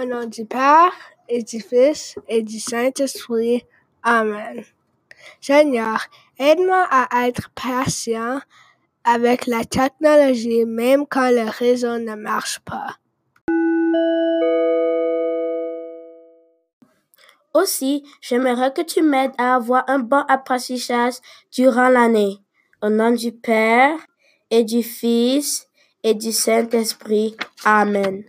Au nom du Père et du Fils et du Saint-Esprit. Amen. Seigneur, aide-moi à être patient avec la technologie même quand le réseau ne marche pas. Aussi, j'aimerais que tu m'aides à avoir un bon apprentissage durant l'année. Au nom du Père et du Fils et du Saint-Esprit. Amen.